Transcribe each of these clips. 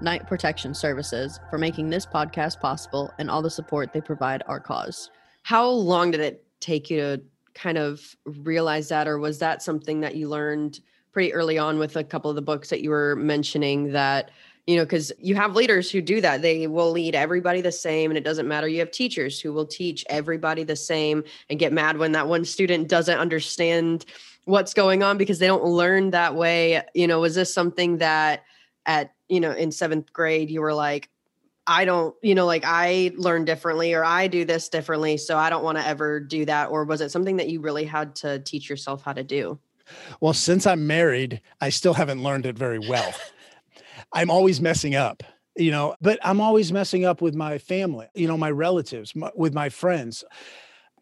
Knight Protection Services, for making this podcast possible and all the support they provide our cause. How long did it take you to kind of realize that, or was that something that you learned pretty early on with a couple of the books that you were mentioning that? You know, because you have leaders who do that. They will lead everybody the same, and it doesn't matter. You have teachers who will teach everybody the same and get mad when that one student doesn't understand what's going on because they don't learn that way. You know, was this something that at you know in seventh grade you were like i don't you know like i learn differently or i do this differently so i don't want to ever do that or was it something that you really had to teach yourself how to do? Well since i'm married i still haven't learned it very well. I'm always messing up you know but i'm always messing up with my family you know my relatives my, with my friends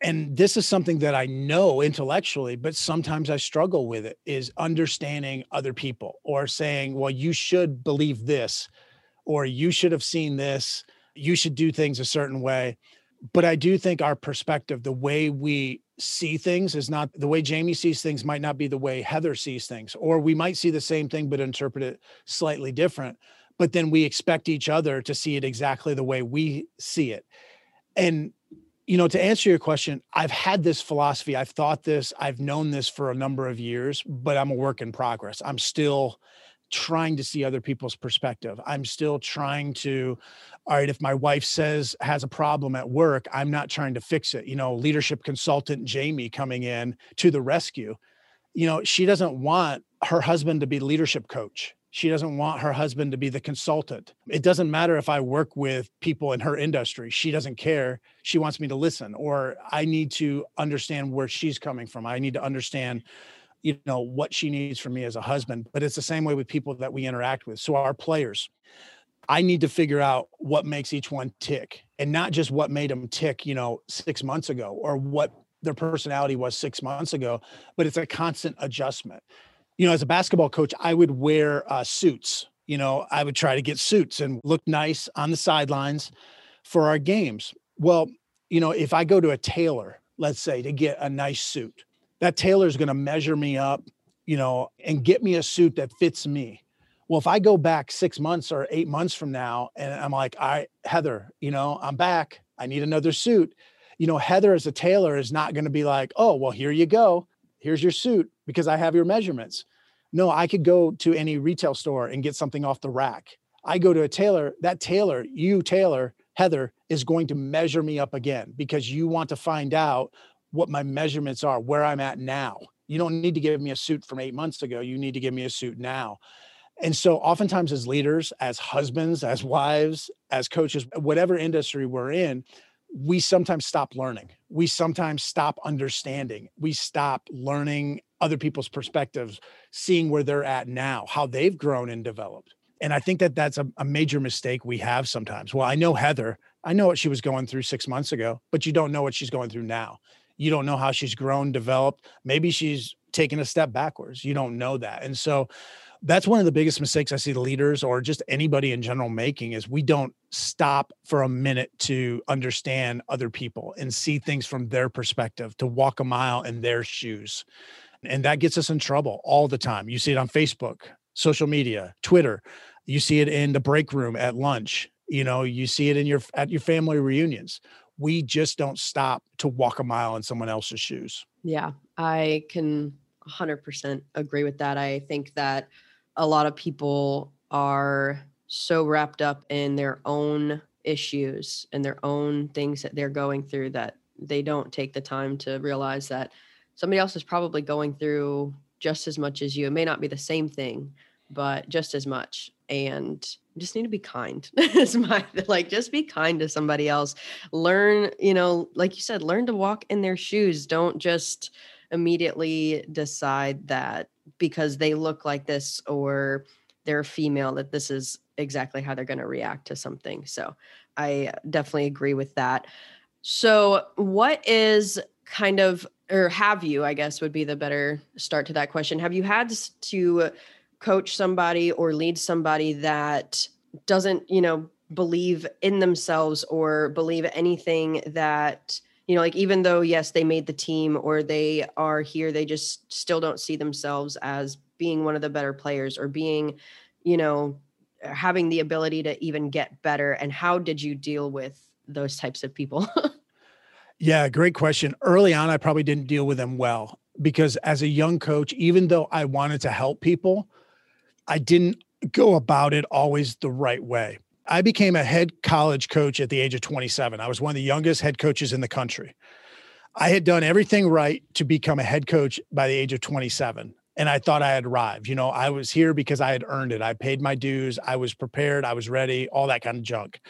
and this is something that I know intellectually, but sometimes I struggle with it is understanding other people or saying, well, you should believe this, or you should have seen this, you should do things a certain way. But I do think our perspective, the way we see things, is not the way Jamie sees things, might not be the way Heather sees things, or we might see the same thing, but interpret it slightly different. But then we expect each other to see it exactly the way we see it. And you know, to answer your question, I've had this philosophy. I've thought this, I've known this for a number of years, but I'm a work in progress. I'm still trying to see other people's perspective. I'm still trying to, all right, if my wife says has a problem at work, I'm not trying to fix it. You know, leadership consultant Jamie coming in to the rescue. You know, she doesn't want her husband to be leadership coach she doesn't want her husband to be the consultant. It doesn't matter if I work with people in her industry. She doesn't care. She wants me to listen, or I need to understand where she's coming from. I need to understand, you know, what she needs from me as a husband. But it's the same way with people that we interact with. So our players, I need to figure out what makes each one tick and not just what made them tick, you know, six months ago or what their personality was six months ago, but it's a constant adjustment you know, as a basketball coach, I would wear uh, suits. You know, I would try to get suits and look nice on the sidelines for our games. Well, you know, if I go to a tailor, let's say, to get a nice suit, that tailor is going to measure me up, you know, and get me a suit that fits me. Well, if I go back six months or eight months from now and I'm like, all right, Heather, you know, I'm back. I need another suit. You know, Heather as a tailor is not going to be like, oh, well, here you go here's your suit because I have your measurements. No, I could go to any retail store and get something off the rack. I go to a tailor, that tailor, you tailor, Heather, is going to measure me up again because you want to find out what my measurements are, where I'm at now. You don't need to give me a suit from eight months ago. You need to give me a suit now. And so, oftentimes, as leaders, as husbands, as wives, as coaches, whatever industry we're in, we sometimes stop learning. We sometimes stop understanding. We stop learning other people's perspectives, seeing where they're at now, how they've grown and developed. And I think that that's a, a, major mistake we have sometimes. Well, I know Heather, I know what she was going through six months ago, but you don't know what she's going through now. You don't know how she's grown, developed. Maybe she's taken a step backwards. You don't know that. And so that's one of the biggest mistakes I see the leaders or just anybody in general making is we don't stop for a minute to understand other people and see things from their perspective, to walk a mile in their shoes. And that gets us in trouble all the time. You see it on Facebook, social media, Twitter. You see it in the break room at lunch. You know, you see it in your at your family reunions. We just don't stop to walk a mile in someone else's shoes. Yeah, I can 100% agree with that. I think that a lot of people are so wrapped up in their own issues and their own things that they're going through that they don't take the time to realize that somebody else is probably going through just as much as you. It may not be the same thing, but just as much. And just need to be kind. my like just be kind to somebody else. Learn, you know, like you said, learn to walk in their shoes. Don't just immediately decide that because they look like this or they're female that this is exactly how they're going to react to something. So I definitely agree with that. So, what is kind of, or have you, I guess would be the better start to that question. Have you had to coach somebody or lead somebody that doesn't, you know, believe in themselves or believe anything that, you know, like even though, yes, they made the team or they are here, they just still don't see themselves as being one of the better players or being, you know, having the ability to even get better. And how did you deal with those types of people? yeah, great question. Early on, I probably didn't deal with them well because as a young coach, even though I wanted to help people, I didn't go about it always the right way. I became a head college coach at the age of 27. I was one of the youngest head coaches in the country. I had done everything right to become a head coach by the age of 27. And I thought I had arrived. You know, I was here because I had earned it. I paid my dues. I was prepared. I was ready, all that kind of junk.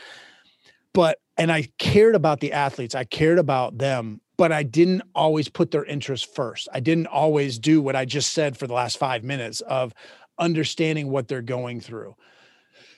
But, and I cared about the athletes, I cared about them, but I didn't always put their interests first. I didn't always do what I just said for the last five minutes of understanding what they're going through.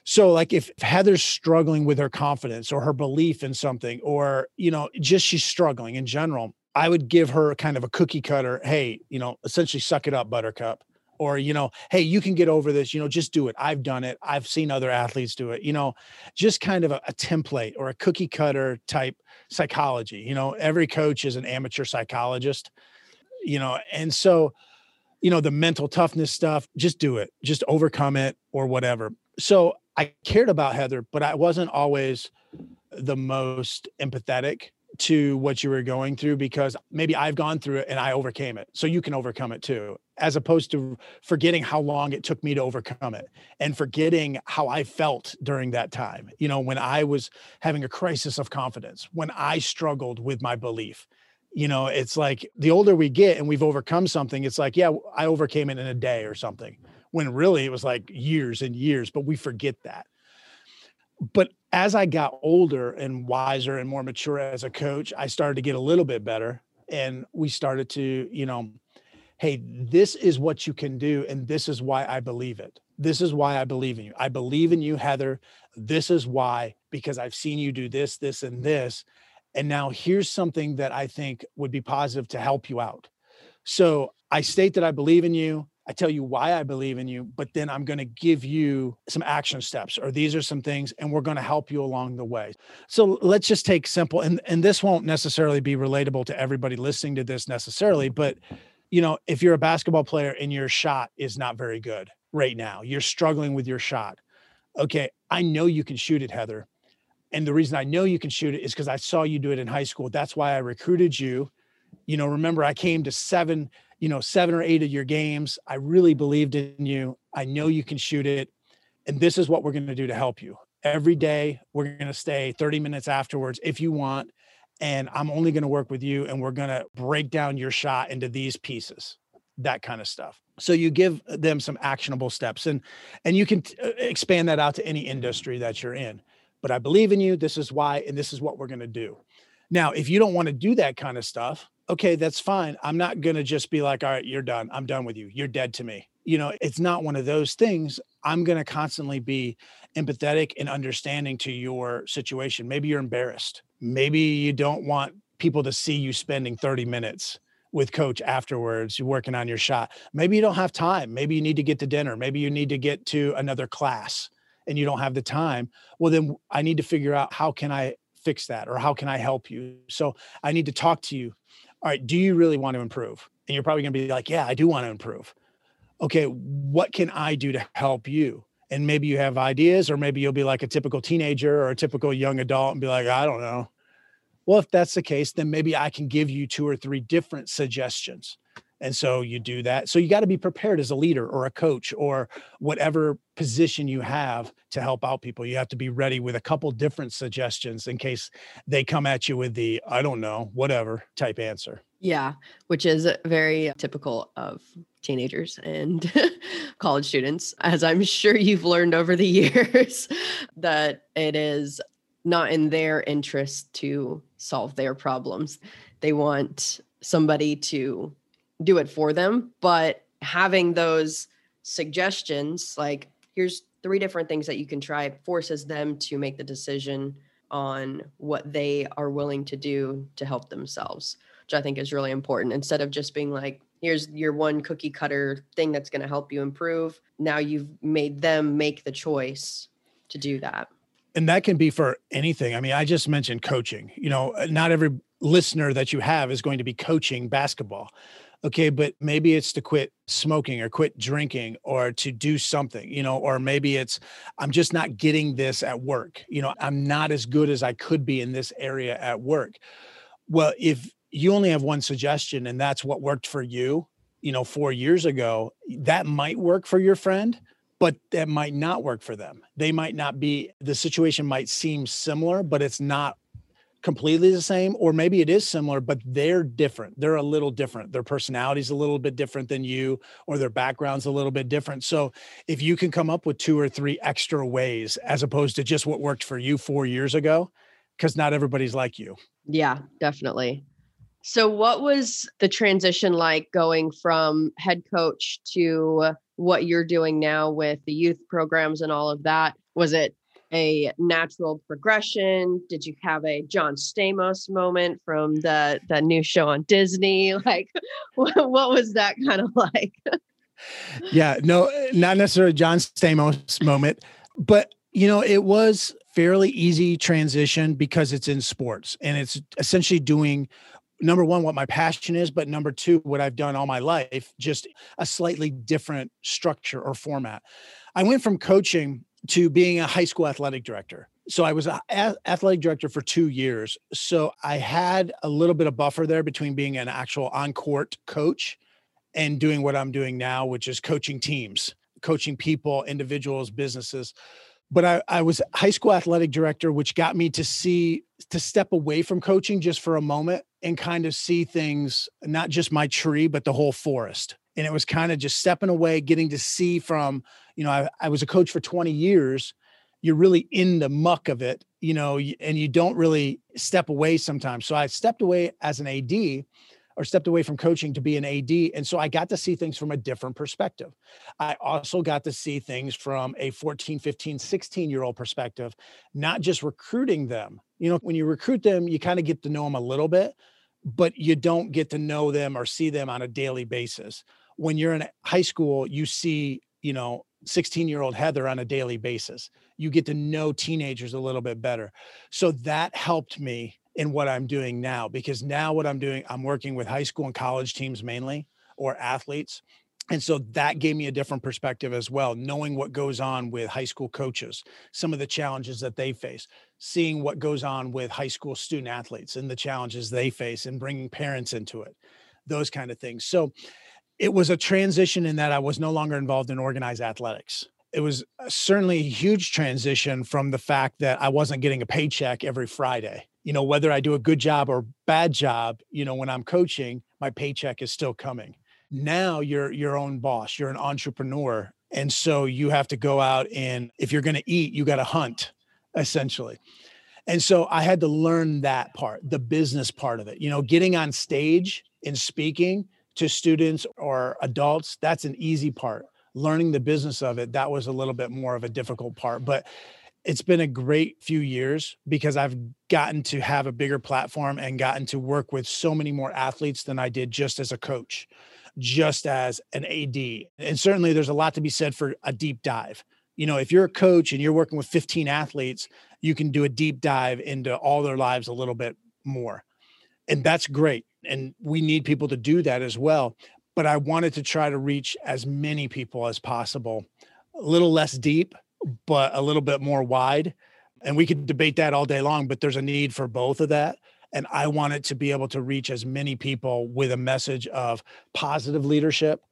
So like if Heather's struggling with her confidence or her belief in something or you know just she's struggling in general, I would give her kind of a cookie cutter, hey, you know, essentially suck it up buttercup or you know, hey, you can get over this, you know, just do it. I've done it. I've seen other athletes do it. You know, just kind of a, a template or a cookie cutter type psychology. You know, every coach is an amateur psychologist, you know, and so you know the mental toughness stuff just do it just overcome it or whatever so I cared about Heather, but I wasn't always the most empathetic to what you were going through because maybe I've gone through it and I overcame it. So you can overcome it too, as opposed to forgetting how long it took me to overcome it and forgetting how I felt during that time. You know, when I was having a crisis of confidence, when I struggled with my belief. You know, it's like the older we get and we've overcome something, it's like, yeah, I overcame it in a day or something when really it was like years and years, but we forget that. But as I got older and wiser and more mature as a coach, I started to get a little bit better. And we started to, you know, hey, this is what you can do. And this is why I believe it. This is why I believe in you. I believe in you, Heather. This is why, because I've seen you do this, this, and this. And now here's something that I think would be positive to help you out. So I state that I believe in you. I tell you why I believe in you, but then I'm going to give you some action steps or these are some things and we're going to help you along the way. So let's just take simple and and this won't necessarily be relatable to everybody listening to this necessarily, but you know, if you're a basketball player and your shot is not very good right now, you're struggling with your shot. Okay, I know you can shoot it, Heather. And the reason I know you can shoot it is because I saw you do it in high school. That's why I recruited you. You know, remember I came to seven you know, seven or eight of your games. I really believed in you. I know you can shoot it. And this is what we're going to do to help you. Every day, we're going to stay 30 minutes afterwards if you want. And I'm only going to work with you and we're going to break down your shot into these pieces, that kind of stuff. So you give them some actionable steps and and you can t- uh, expand that out to any industry that you're in. But I believe in you. This is why and this is what we're going to do. Now, if you don't want to do that kind of stuff, okay, that's fine. I'm not going to just be like, all right, you're done. I'm done with you. You're dead to me. You know, it's not one of those things. I'm going to constantly be empathetic and understanding to your situation. Maybe you're embarrassed. Maybe you don't want people to see you spending 30 minutes with coach afterwards you're working on your shot maybe you don't have time maybe you need to get to dinner maybe you need to get to another class and you don't have the time well then i need to figure out how can i fix that or how can i help you so i need to talk to you all right, do you really want to improve? And you're probably going to be like, yeah, I do want to improve. Okay, what can I do to help you? And maybe you have ideas, or maybe you'll be like a typical teenager or a typical young adult and be like, I don't know. Well, if that's the case, then maybe I can give you two or three different suggestions. And so you do that. So you got to be prepared as a leader or a coach or whatever position you have to help out people. You have to be ready with a couple different suggestions in case they come at you with the I don't know, whatever type answer. Yeah, which is very typical of teenagers and college students, as I'm sure you've learned over the years, that it is not in their interest to solve their problems. They want somebody to do it for them but having those suggestions like here's three different things that you can try forces them to make the decision on what they are willing to do to help themselves which i think is really important. Instead of just being like here's your one cookie cutter thing that's going to help you improve now you've made them make the choice to do that. And that can be for anything. I mean i just mentioned coaching. You know not every listener that you have is going to be coaching basketball okay but maybe it's to quit smoking or quit drinking or to do something you know or maybe it's i'm just not getting this at work you know i'm not as good as i could be in this area at work. Well if you only have one suggestion and that's what worked for you you know 4 years ago that might work for your friend but that might not work for them. They might not be the situation might seem similar but it's not completely the same or maybe it is similar but they're different. They're a little different. Their personality's a little bit different than you or their background's a little bit different. So if you can come up with two or three extra ways as opposed to just what worked for you 4 years ago because not everybody's like you. Yeah definitely. So what was the transition like going from head coach to what you're doing now with the youth programs and all of that? Was it a natural progression? Did you have a John Stamos moment from the the new show on Disney? Like, what, what was that kind of like? yeah, no, not necessarily John Stamos moment, but you know, it was fairly easy transition because it's in sports and it's essentially doing number one what my passion is but number two what i've done all my life just a slightly different structure or format i went from coaching to being a high school athletic director. So I was an athletic director for two years. So I had a little bit of buffer there between being an actual on court coach and doing what I'm doing now, which is coaching teams, coaching people, individuals, businesses. But I, I was high school athletic director, which got me to see, to step away from coaching just for a moment and kind of see things, not just my tree, but the whole forest and it was kind of just stepping away getting to see from you know I, I was a coach for 20 years you're really in the muck of it you know and you don't really step away sometimes. So i stepped away as an ad or stepped away from coaching to be an ad and so i got to see things from a different perspective. I also got to see things from a 14 15 16 year old perspective not just recruiting them. You know when you recruit them you kind of get to know them a little bit but you don't get to know them or see them on a daily basis when you're in high school, you see, you know, 16 year old Heather on a daily basis. You get to know teenagers a little bit better. So that helped me in what I'm doing now because now what I'm doing, I'm working with high school and college teams mainly or athletes. And so that gave me a different perspective as well, knowing what goes on with high school coaches, some of the challenges that they face, seeing what goes on with high school student athletes and the challenges they face, and bringing parents into it, those kind of things. So it was a transition in that I was no longer involved in organized athletics. It was uh, certainly a huge transition from the fact that I wasn't getting a paycheck every Friday. You know, whether I do a good job or bad job, you know, when I'm coaching, my paycheck is still coming. Now you're your own boss, you're an entrepreneur. And so you have to go out and if you're going to eat, you got to hunt essentially. And so I had to learn that part, the business part of it. You know, getting on stage and speaking to students or adults, that's an easy part. Learning the business of it, that was a little bit more of a difficult part. But it's been a great few years because I've gotten to have a bigger platform and gotten to work with so many more athletes than I did just as a coach, just as an AD. And certainly there's a lot to be said for a deep dive. You know, if you're a coach and you're working with 15 athletes, you can do a deep dive into all their lives a little bit more. And that's great and we need people to do that as well but i wanted to try to reach as many people as possible. A little less deep but a little bit more wide and we could debate that all day long but there's a need for both of that and i wanted to be able to reach as many people with a message of positive leadership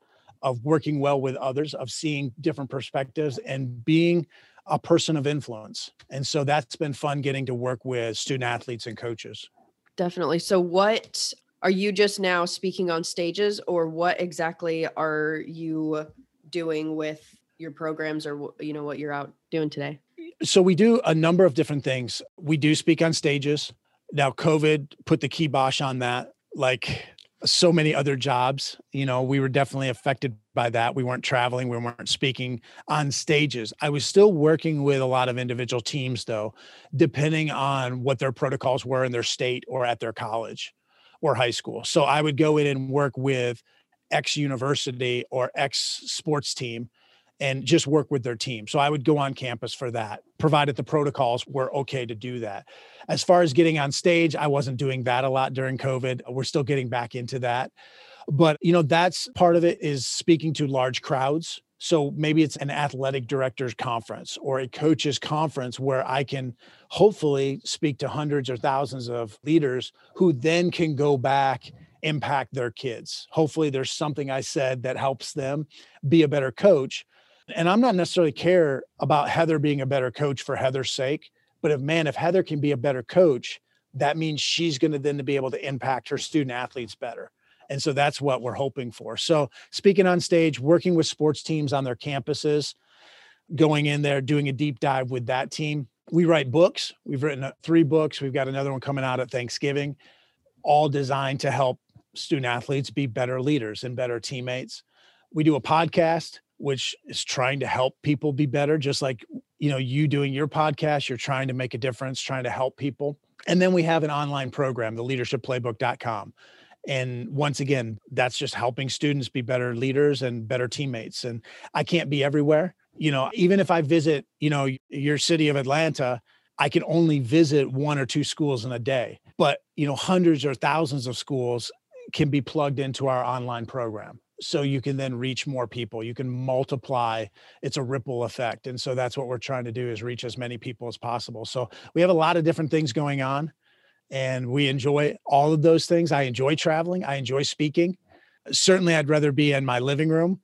of working well with others of seeing different perspectives and being a person of influence and so that's been fun getting to work with student athletes and coaches. Definitely. So what are you just now speaking on stages or what exactly are you doing with your programs or you know what you're out doing today so we do a number of different things we do speak on stages now covid put the kibosh on that like so many other jobs. You know, we were definitely affected by that. We weren't traveling, we weren't speaking on stages. I was still working with a lot of individual teams, though, depending on what their protocols were in their state or at their college or high school. So I would go in and work with X university or X sports team and just work with their team. So I would go on campus for that, provided the protocols were okay to do that. As far as getting on stage, I wasn't doing that a lot during COVID. We're still getting back into that. But, you know, that's part of it is speaking to large crowds. So maybe it's an athletic directors conference or a coaches conference where I can hopefully speak to hundreds or thousands of leaders who then can go back impact their kids. Hopefully there's something I said that helps them be a better coach and I'm not necessarily care about Heather being a better coach for Heather's sake, but if man, if Heather can be a better coach, that means she's going to then be able to impact her student athletes better. And so that's what we're hoping for. So speaking on stage, working with sports teams on their campuses, going in there, doing a deep dive with that team. We write books. We've written uh, three books. We've got another one coming out at Thanksgiving, all designed to help student athletes be better leaders and better teammates. We do a podcast which is trying to help people be better just like you know you doing your podcast you're trying to make a difference trying to help people and then we have an online program the leadershipplaybook.com and once again that's just helping students be better leaders and better teammates and i can't be everywhere you know even if i visit you know your city of atlanta i can only visit one or two schools in a day but you know hundreds or thousands of schools can be plugged into our online program so you can then reach more people you can multiply it's a ripple effect and so that's what we're trying to do is reach as many people as possible. So we have a lot of different things going on and we enjoy all of those things. I enjoy traveling. I enjoy speaking. Certainly i'd rather be in my living room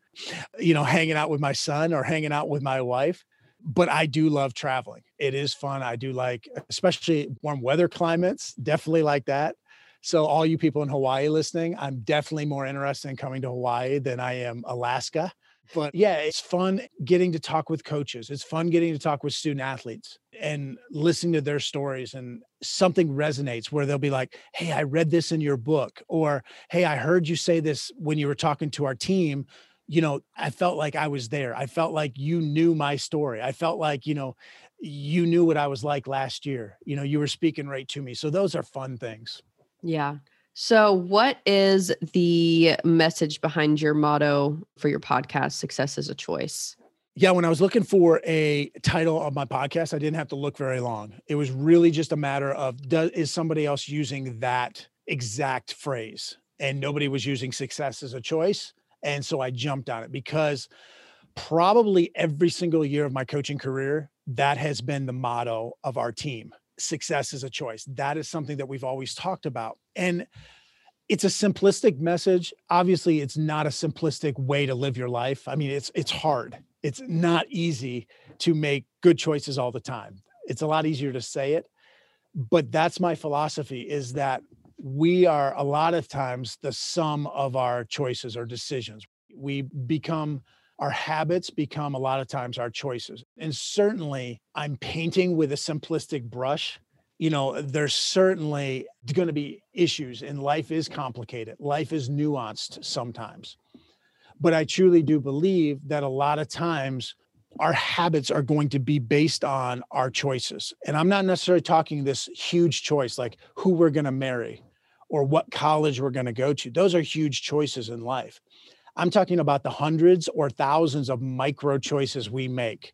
you know hanging out with my son or hanging out with my wife but i do love traveling. It is fun. I do like especially warm weather climates definitely like that. So, all you people in Hawaii listening, I'm definitely more interested in coming to Hawaii than I am Alaska. But yeah, it's fun getting to talk with coaches. It's fun getting to talk with student athletes and listening to their stories. And something resonates where they'll be like, Hey, I read this in your book. Or, Hey, I heard you say this when you were talking to our team you know, I felt like I was there. I felt like you knew my story. I felt like, you know, you knew what I was like last year. You know, you were speaking right to me. So those are fun things. Yeah. So, what is the message behind your motto for your podcast, Success is a Choice? Yeah, when I was looking for a title of my podcast, I didn't have to look very long. It was really just a matter of does, is somebody else using that exact phrase? And nobody was using success as a choice. And so I jumped on it because probably every single year of my coaching career, that has been the motto of our team success is a choice. That is something that we've always talked about. And it's a simplistic message. Obviously, it's not a simplistic way to live your life. I mean, it's it's hard. It's not easy to make good choices all the time. It's a lot easier to say it, but that's my philosophy is that we are a lot of times the sum of our choices or decisions. We become our habits become a lot of times our choices. And certainly, I'm painting with a simplistic brush. You know, there's certainly going to be issues, and life is complicated. Life is nuanced sometimes. But I truly do believe that a lot of times our habits are going to be based on our choices. And I'm not necessarily talking this huge choice like who we're going to marry or what college we're going to go to. Those are huge choices in life. I'm talking about the hundreds or thousands of micro choices we make.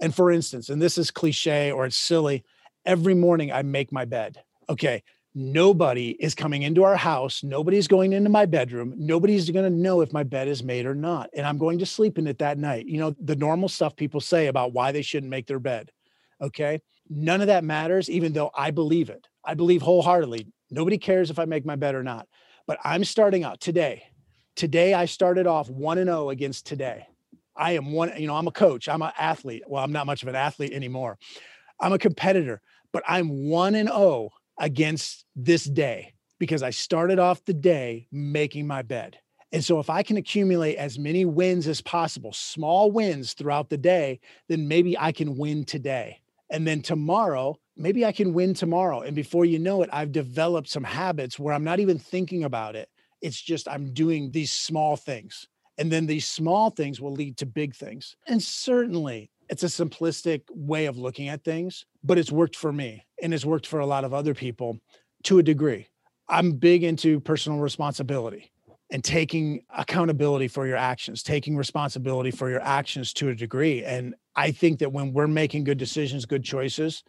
And for instance, and this is cliche or it's silly, every morning I make my bed. Okay, nobody is coming into our house. Nobody's going into my bedroom. Nobody's going to know if my bed is made or not. And I'm going to sleep in it that night. You know, the normal stuff people say about why they shouldn't make their bed. Okay. None of that matters, even though I believe it. I believe wholeheartedly. Nobody cares if I make my bed or not. But I'm starting out today. Today, I started off 1 and 0 against today. I am one, you know, I'm a coach, I'm an athlete. Well, I'm not much of an athlete anymore. I'm a competitor, but I'm 1 and 0 against this day because I started off the day making my bed. And so if I can accumulate as many wins as possible, small wins throughout the day, then maybe I can win today. And then tomorrow, maybe I can win tomorrow. And before you know it, I've developed some habits where I'm not even thinking about it It's just I'm doing these small things. And then these small things will lead to big things. And certainly it's a simplistic way of looking at things, but it's worked for me and it's worked for a lot of other people to a degree. I'm big into personal responsibility and taking accountability for your actions, taking responsibility for your actions to a degree. And I think that when we're making good decisions, good choices,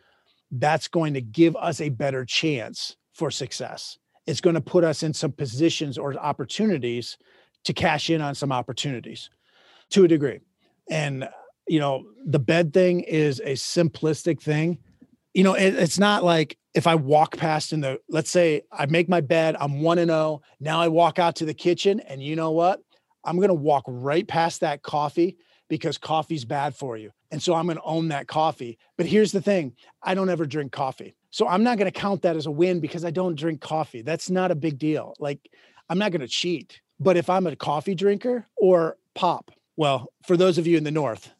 that's going to give us a better chance for success. It's going to put us in some positions or opportunities to cash in on some opportunities to a degree. And, you know, the bed thing is a simplistic thing. You know, it, it's not like if I walk past in the, let's say I make my bed, I'm one and oh. Now I walk out to the kitchen, and you know what? I'm going to walk right past that coffee because coffee's bad for you. And so I'm going to own that coffee. But here's the thing I don't ever drink coffee. So I'm not going to count that as a win because I don't drink coffee. That's not a big deal. Like, I'm not going to cheat. But if I'm a coffee drinker or pop, well, for those of you in the North,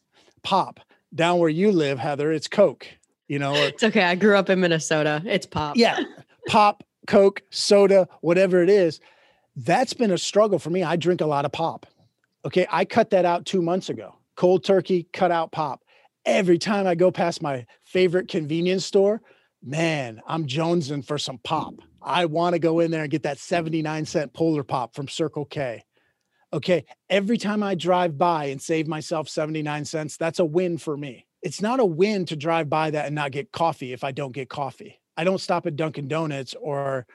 pop, down where you live, Heather, it's Coke, you know. Or, it's okay. I grew up in Minnesota. It's pop. Yeah. Pop, Coke, soda, whatever it is. That's been a struggle for me. I drink a lot of pop. Okay. I cut that out two months ago. Cold turkey, cut out pop every time I go past my favorite convenience store, man, I'm jonesing for some pop. I want to go in there and get that 79 cent polar pop from Circle K. Okay. Every time I drive by and save myself 79 cents, that's a win for me. It's not a win to drive by that and not get coffee if I don't get coffee. I don't stop at Dunkin' Donuts or,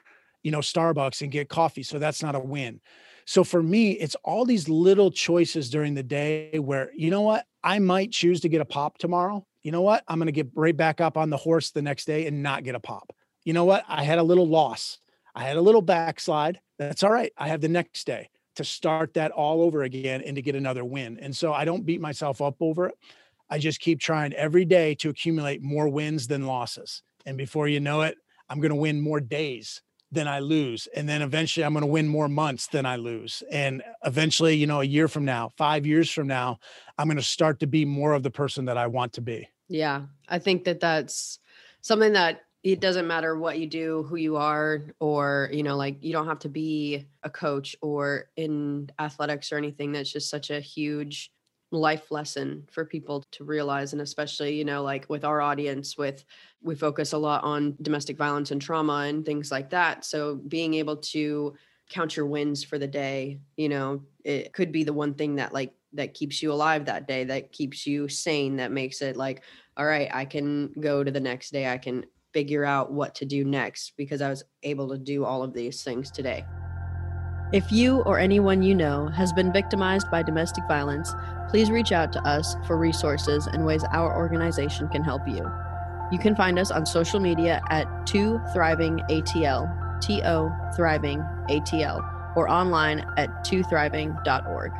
you know, Starbucks and get coffee. So that's not a win. So for me, it's all these little choices during the day where, you know what, I might choose to get a pop tomorrow. You know what, I'm going to get right back up on the horse the next day and not get a pop. You know what, I had a little loss. I had a little backslide. That's all right. I have the next day to start that all over again and to get another win. And so I don't beat myself up over it. I just keep trying every day to accumulate more wins than losses. And before you know it, I'm going to win more days than I lose. And then eventually I'm going to win more months than I lose. And eventually, you know, a year from now, five years from now, I'm going to start to be more of the person that I want to be. Yeah. I think that that's something that it doesn't matter what you do, who you are, or, you know, like you don't have to be a coach or in athletics or anything. That's just such a huge life lesson for people to realize and especially you know like with our audience with we focus a lot on domestic violence and trauma and things like that so being able to count your wins for the day you know it could be the one thing that like that keeps you alive that day that keeps you sane that makes it like all right i can go to the next day i can figure out what to do next because i was able to do all of these things today if you or anyone you know has been victimized by domestic violence please reach out to us for resources and ways our organization can help you. You can find us on social media at 2 Thriving ATL, T O Thriving ATL, or online at 2thriving.org.